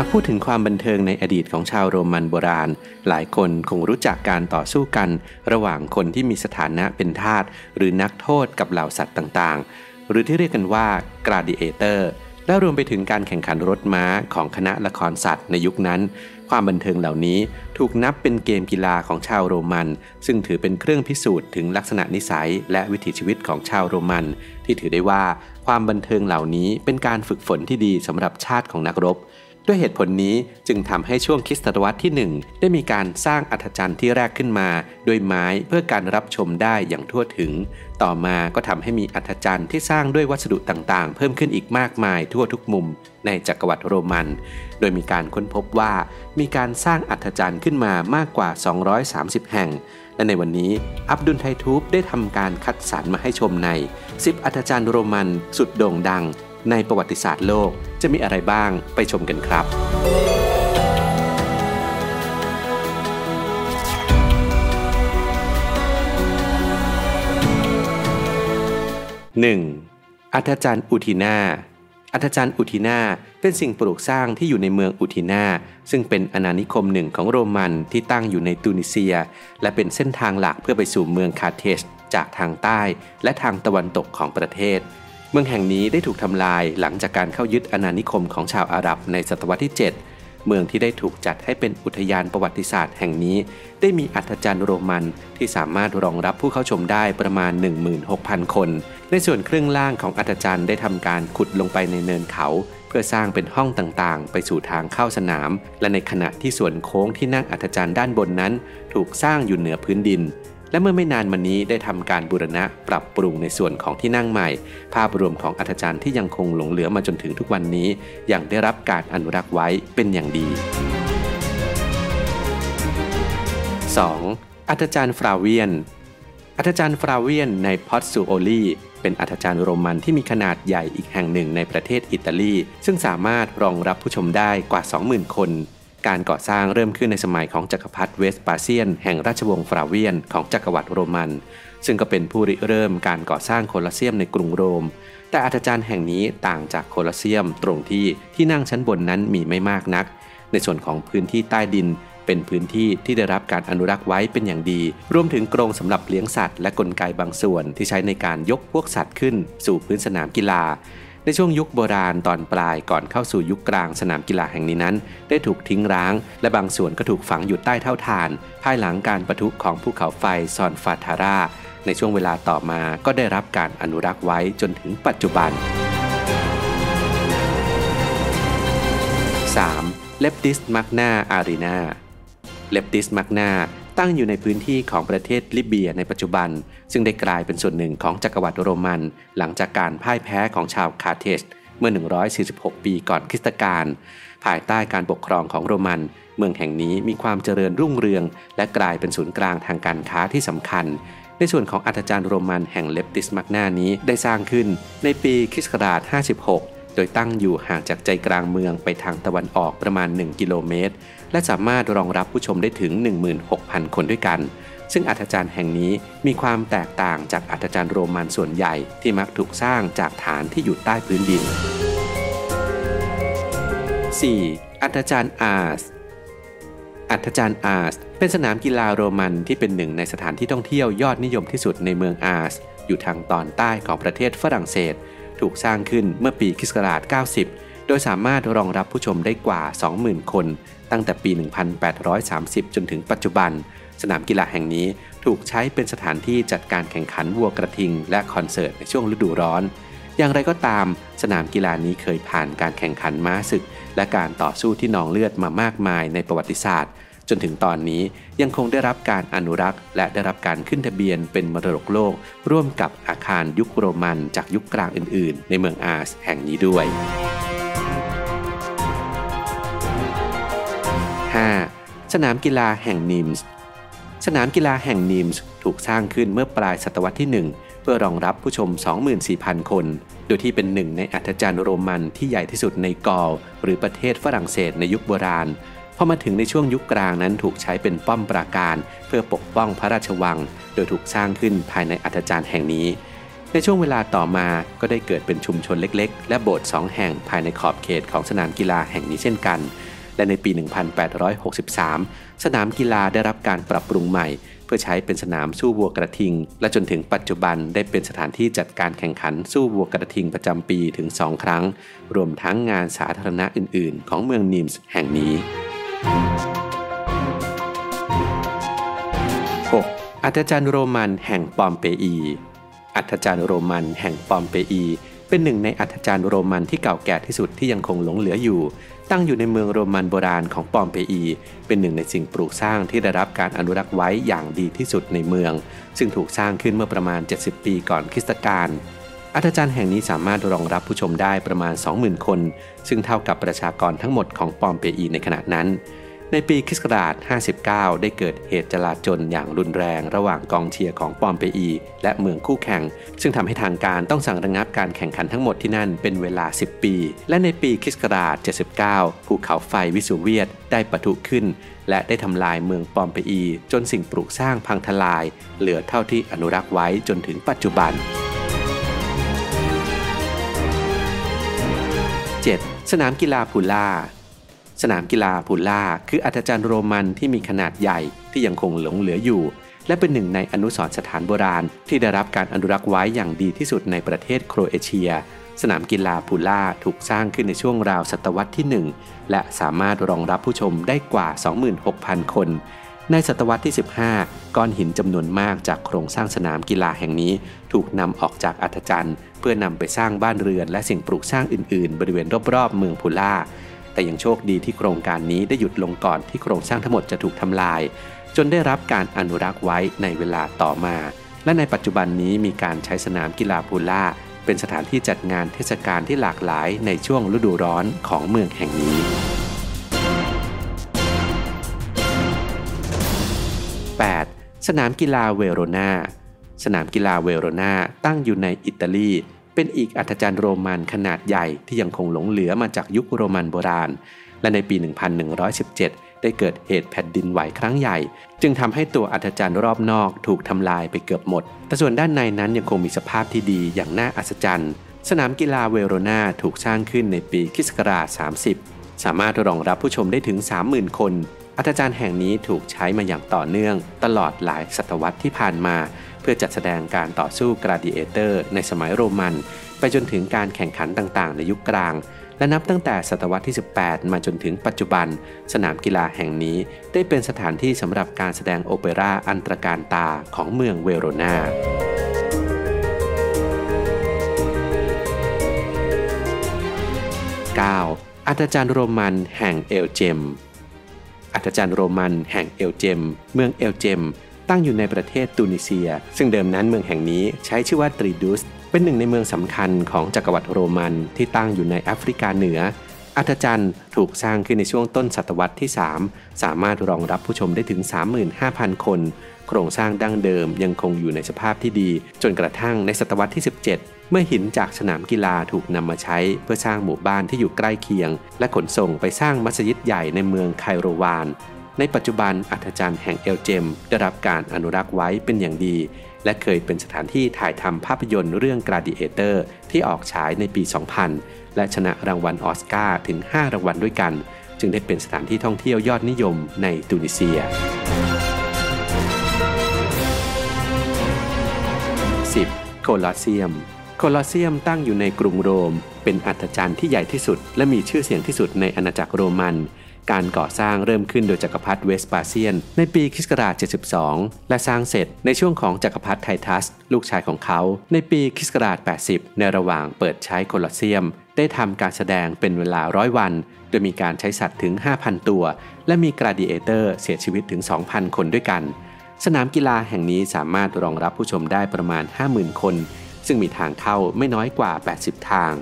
ากพูดถึงความบันเทิงในอดีตของชาวโรมันโบราณ หลายคนคงรู้จักการต่อสู้กัน ระหว่างคนที่มีสถานะเป็นทาสหรือนักโทษกับเหล่าสัตว์ต่างๆ หรือที่เรียกกันว่ากราดิเอเตอร์ และรวมไปถึงการแข่งขันรถม้าของคณะละครสัตว์ในยุคนั้น ความบันเทิงเหล่านี้ถูกนับเป็นเกมกีฬาของชาวโรมัน ซึ่งถือเป็นเครื่องพิสูจน์ถึงลักษณะนิสัย และวิถีชีวิตของชาวโรมัน ที่ถือได้ว่าความบันเทิงเหล่านี้เป็นการฝึกฝนที่ดีสำหรับชาติของนักรบ ด้วยเหตุผลนี้จึงทำให้ช่วงคริสตศตวรรษที่ 1 ได้มีการสร้างอัฐจันทร์ที่แรกขึ้นมาด้วยไม้เพื่อการรับชมได้อย่างทั่วถึง ต่อมาก็ทำให้มีอัฐจันทร์ที่สร้างด้วยวัสดุต่างๆ เพิ่มขึ้นอีกมากมายทั่วทุกมุมในจักรวรรดิโรมัน โดยมีการค้นพบว่ามีการสร้างอัฐจันทร์ขึ้นมามากกว่า 230 แห่ง และในวันนี้อับดุลไททูบได้ทำการคัดสรรมาให้ชมใน 10 อัฐจันทร์โรมันสุดโด่งดัง ในประวัติศาสตร์โลกจะมีอะไรบ้างไปชมกันครับ 1. อัธจันทร์อุทินาอัธจันทร์อุทินาเป็นสิ่งปลูกสร้างที่อยู่ในเมืองอุทินาซึ่งเป็นอาณานิคมหนึ่งของโรมันที่ตั้งอยู่ในตูนิเซีย และเป็นเส้นทางหลักเพื่อไปสู่เมืองคาเทสจากทางใต้ และทางตะวันตกของประเทศ เมืองแห่งนี้ได้ถูกทำลายหลังจากการเข้ายึดอาณานิคมของชาวอาหรับในศตวรรษที่ 7 เมืองที่ได้ถูกจัดให้เป็นอุทยานประวัติศาสตร์แห่งนี้ ได้มีอัฐจันทร์โรมันที่สามารถรองรับผู้เข้าชมได้ประมาณ 16,000 คน ในส่วนครึ่งล่างของอัฐจันทร์ได้ทำการขุดลงไปในเนินเขา เพื่อสร้างเป็นห้องต่างๆ ไปสู่ทางเข้าสนาม และในขณะที่ส่วนโค้งที่นั่งอัฐจันทร์ด้านบนนั้น ถูกสร้างอยู่เหนือพื้นดิน และเมื่อไม่นานมานี้ได้ทำการบูรณะปรับปรุงในส่วนของที่นั่งใหม่ ภาพรวมของอัธจันทร์ที่ยังคงหลงเหลือมาจนถึงทุกวันนี้ ยังได้รับการอนุรักษ์ไว้เป็นอย่างดี 2. อัธจันทร์ฟราเวียน อัธจันทร์ฟราเวียนในพอตซูโอลีเป็นอัธจันทร์โรมันที่มีขนาดใหญ่อีกแห่งหนึ่งในประเทศอิตาลี ซึ่งสามารถรองรับผู้ชมได้กว่า 20,000 คน การก่อสร้างเริ่มขึ้นในสมัยของจักรพรรดิเวสปาเซียน แห่งราชวงศ์ฟลาเวียนของจักรวรรดิโรมัน ซึ่งก็เป็นผู้ริเริ่มการก่อสร้างโคลอสเซียมในกรุงโรม แต่อัฒจันทร์แห่งนี้ต่างจากโคลอสเซียมตรงที่ที่นั่งชั้นบนนั้นมีไม่มากนัก ในส่วนของพื้นที่ใต้ดิน เป็นพื้นที่ที่ได้รับการอนุรักษ์ไว้เป็นอย่างดี รวมถึงกรงสำหรับเลี้ยงสัตว์และกลไกบางส่วนที่ใช้ในการยกพวกสัตว์ขึ้น สู่พื้นสนามกีฬา ในช่วงยุคโบราณตอนปลายก่อนเข้าสู่ยุคกลางสนามกีฬาแห่งนี้นั้น ได้ถูกทิ้งร้าง และบางส่วนก็ถูกฝังอยู่ใต้เท่าฐาน ภายหลังการประทุของภูเขาไฟซอนฟาทาราในช่วงเวลาต่อมาก็ได้รับการอนุรักษ์ไว้จนถึงปัจจุบัน 3. เลปติสมักนาอารีนาเลปติสมักนา ตั้งอยู่ในพื้นที่ของประเทศลิเบียในปัจจุบัน ซึ่งได้กลายเป็นส่วนหนึ่งของจักรวรรดิโรมัน หลังจากการพ่ายแพ้ของชาวคาร์เธจเมื่อ 146 ปีก่อนคริสตกาลภายใต้การปกครองของโรมัน เมืองแห่งนี้มีความเจริญรุ่งเรือง และกลายเป็นศูนย์กลางทางการค้าที่สำคัญ ในส่วนของอัฒจันทร์โรมันแห่งเลปติสมักนานี้ได้สร้างขึ้นในปีคริสต์ศักราช 56 โดยตั้งอยู่ห่างจากใจกลางเมืองไปทางตะวันออกประมาณ 1 กิโลเมตร และสามารถรองรับผู้ชมได้ถึง 16,000 คนด้วยกัน ซึ่งอัฐจันทร์แห่งนี้มีความแตกต่างจากอัฐจันทร์โรมันส่วนใหญ่ที่มักถูกสร้างจากฐานที่อยู่ใต้พื้นดิน 4. อัฐจันทร์อาร์สอัฐจันทร์อาร์สเป็นสนามกีฬาโรมันที่เป็นหนึ่งในสถานที่ท่องเที่ยวยอดนิยมที่สุดในเมืองอาร์สอยู่ทางตอนใต้ของประเทศฝรั่งเศส ถูกสร้างขึ้นเมื่อปีคศ90 โดยสามารถรองรับผู้ชมได้กว่า 20,000 คน ตั้งแต่ปี 1830 จนถึงปัจจุบัน สนามกีฬาแห่งนี้ถูกใช้เป็นสถานที่จัดการแข่งขันวัวกระทิง และคอนเสิร์ตในช่วงฤดูร้อน อย่างไรก็ตาม สนามกีฬานี้เคยผ่านการแข่งขันม้าศึก และการต่อสู้ที่นองเลือดมามากมายในประวัติศาสตร์ จนถึงตอนนี้ยังคงได้รับการอนุรักษ์ และได้รับการขึ้นทะเบียนเป็นมรดกโลก ร่วมกับอาคารยุคโรมันจากยุคกลางอื่น ๆ ในเมืองอาร์สแห่งนี้ด้วย 5. สนามกีฬาแห่งนิมส์สนามกีฬาแห่งนิมส์ถูกสร้างขึ้นเมื่อปลายศตวรรษที่ 1 เพื่อรองรับผู้ชม 24,000 คน โดยที่เป็นหนึ่งในอัธจันทร์โรมันที่ใหญ่ที่สุดในกอลหรือประเทศฝรั่งเศสในยุคโบราณ พอมาถึงในช่วงยุคกลางนั้นถูกใช้เป็นป้อมปราการ เพื่อปกป้องพระราชวัง โดยถูกสร้างขึ้นภายในอัธจันทร์แห่งนี้ ในช่วงเวลาต่อมาก็ได้เกิดเป็นชุมชนเล็กๆ และโบสถ์สองแห่งภายในขอบเขตของสนามกีฬาแห่งนี้เช่นกัน และในปี 1863 สนามกีฬาได้รับการปรับปรุงใหม่ เพื่อใช้เป็นสนามสู้วัวกระทิง และจนถึงปัจจุบันได้เป็นสถานที่จัดการแข่งขันสู้วัวกระทิงประจำปีถึง2ครั้ง รวมทั้งงานสาธารณะอื่น ๆ ของเมืองนิมส์แห่งนี้ 6. อัตจันโรมันแห่งปอมเปอี อัตจันโรมันแห่งปอมเปอี เป็นหนึ่งในอัตจันโรมันที่เก่าแก่ที่สุดที่ยังคงหลงเหลืออยู่ ตั้งอยู่ในเมืองโรมันโบราณของปอมเปอี เป็นหนึ่งในสิ่งปลูกสร้างที่ได้รับการอนุรักษ์ไว้อย่างดีที่สุดในเมือง ซึ่งถูกสร้างขึ้นเมื่อประมาณ 70 ปีก่อนคริสตกาล อัตจันแห่งนี้สามารถรองรับผู้ชมได้ประมาณ 20,000 คน ซึ่งเท่ากับประชากรทั้งหมดของปอมเปอีในขณะนั้น ในปีคริสต์ศักราช 59 ได้เกิดเหตุจลาจลอย่างรุนแรง ระหว่างกองเชียร์ของปอมเปอี และเมืองคู่แข่ง ซึ่งทำให้ทางการต้องสั่งระงับการแข่งขันทั้งหมดที่นั่นเป็นเวลา 10 ปี และในปีคริสต์ศักราช 79 ภูเขาไฟวิสุเวียตได้ปะทุขึ้น และได้ทำลายเมืองปอมเปอี จนสิ่งปลูกสร้างพังทลาย เหลือเท่าที่อนุรักษ์ไว้จนถึงปัจจุบัน 7. สนามกีฬาพูล่า สนามกีฬาพูล่าคืออัตจันโรมันที่มีขนาดใหญ่ที่ยังคงหลงเหลืออยู่ และเป็นหนึ่งในอนุสรสถานโบราณ ที่ได้รับการอนุรักษ์ไว้อย่างดีที่สุดในประเทศโครเอเชีย สนามกีฬาพูล่าถูกสร้างขึ้นในช่วงราวศตวรรษที่ 1 และสามารถรองรับผู้ชมได้กว่า 26,000 คน ในศตวรรษที่ 15 ก้อนหินจำนวนมากจากโครงสร้างสนามกีฬาแห่งนี้ ถูกนำออกจากอัตจันเพื่อนำไปสร้างบ้านเรือนและสิ่งปลูกสร้างอื่นๆ บริเวณรอบๆ เมืองพูล่า แต่ยังโชคดีที่โครงการนี้ได้หยุดลงก่อนที่โครงสร้างทั้งหมดจะถูกทำลาย จนได้รับการอนุรักษ์ไว้ในเวลาต่อมา และในปัจจุบันนี้มีการใช้สนามกีฬาพูล่า เป็นสถานที่จัดงานเทศกาลที่หลากหลายในช่วงฤดูร้อนของเมืองแห่งนี้ สนามกีฬาเวโรนาสนามกีฬาเวโรนาตั้งอยู่ในอิตาลี เป็นอีกอัธจันทร์โรมันขนาดใหญ่ที่ยังคงหลงเหลือมาจากยุคโรมันโบราณ และในปี 1117 ได้เกิดเหตุแผ่นดินไหวครั้งใหญ่ จึงทำให้ตัวอัธจันทร์รอบนอกถูกทำลายไปเกือบหมด แต่ส่วนด้านในนั้นยังคงมีสภาพที่ดีอย่างน่าอัศจรรย์ สนามกีฬาเวโรนาถูกสร้างขึ้นในปีคศ30 สามารถรองรับผู้ชมได้ถึง 30,000 คน อัธจันทร์แห่งนี้ถูกใช้มาอย่างต่อเนื่อง ตลอดหลายศตวรรษที่ผ่านมา เพื่อจัดแสดงการต่อสู้กราดิเอเตอร์ ในสมัยโรมัน ไปจนถึงการแข่งขันต่างๆ ในยุคกลาง และนับตั้งแต่ศตวรรษที่ 18 มาจนถึงปัจจุบัน สนามกีฬาแห่งนี้ ได้เป็นสถานที่สำหรับการแสดงโอเปร่าอันตรการตาของเมืองเวโรนา 9. อัฒจันทร์โรมันแห่งเอลเจม อัฒจันทร์โรมันแห่งเอลเจม เมืองเอลเจม ตั้งอยู่ในประเทศตูนิเซีย ซึ่งเดิมนั้นเมืองแห่งนี้ใช้ชื่อว่าทิสดรัสเป็นหนึ่งในเมืองสำคัญของจักรวรรดิโรมันที่ตั้งอยู่ในแอฟริกาเหนือ อัฒจันทร์ถูกสร้างขึ้นในช่วงต้นศตวรรษที่ 3 สามารถรองรับผู้ชมได้ถึง 35,000 คน โครงสร้างดั้งเดิมยังคงอยู่ในสภาพที่ดี จนกระทั่งในศตวรรษที่ 17 เมื่อหินจากสนามกีฬาถูกนำมาใช้ เพื่อสร้างหมู่บ้านที่อยู่ใกล้เคียง และขนส่งไปสร้างมัสยิดใหญ่ในเมืองไคโรวาน ในปัจจุบันอัธจันทร์แห่งเอลเจมได้รับการอนุรักษ์ไว้เป็นอย่างดี และเคยเป็นสถานที่ถ่ายทำภาพยนตร์เรื่อง Gladiator ที่ออกฉายในปี 2000 และชนะรางวัลออสการ์ถึง 5 รางวัลด้วยกัน จึงได้เป็นสถานที่ท่องเที่ยวยอดนิยมในตุนิเซีย 10. โคลอสเซียม โคลอสเซียมตั้งอยู่ในกรุงโรม เป็นอัฒจันทร์ที่ใหญ่ที่สุด และมีชื่อเสียงที่สุดในอาณาจักรโรมัน การก่อสร้างเริ่มขึ้นโดยจักรพรรดิเวสปาเซียน ในปีคศ72 และสร้างเสร็จในช่วงของจักรพรรดิไททัส ลูกชายของเขา ในปีคศ80 ในระหว่างเปิดใช้โคลอสเซียม ได้ทำการแสดงเป็นเวลาร้อยวัน โดยมีการใช้สัตว์ถึง 5,000 ตัว และมี gladiator เสียชีวิตถึง 2,000 คนด้วยกัน สนามกีฬาแห่งนี้สามารถรองรับผู้ชมได้ประมาณ 50,000 คน ซึ่งมีทางเข้าไม่น้อยกว่า 80 ทาง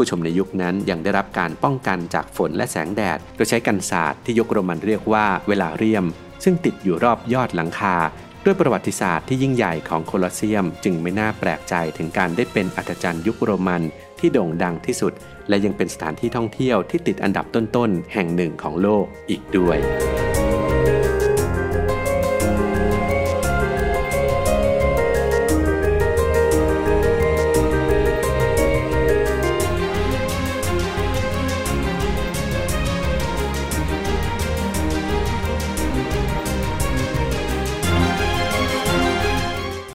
ผู้ชมในยุคนั้นยังได้รับการป้องกันจากฝนและแสงแดด โดยใช้กันศาสตร์ที่ยกโรมันเรียกว่าเวลาเรียม ซึ่งติดอยู่รอบยอดหลังคา ด้วยประวัติศาสตร์ที่ยิ่งใหญ่ของโคลอสเซียม จึงไม่น่าแปลกใจถึงการได้เป็นอัตจันยุคโรมันที่โด่งดังที่สุด และยังเป็นสถานที่ท่องเที่ยวที่ติดอันดับต้นๆแห่งหนึ่งของโลกอีกด้วย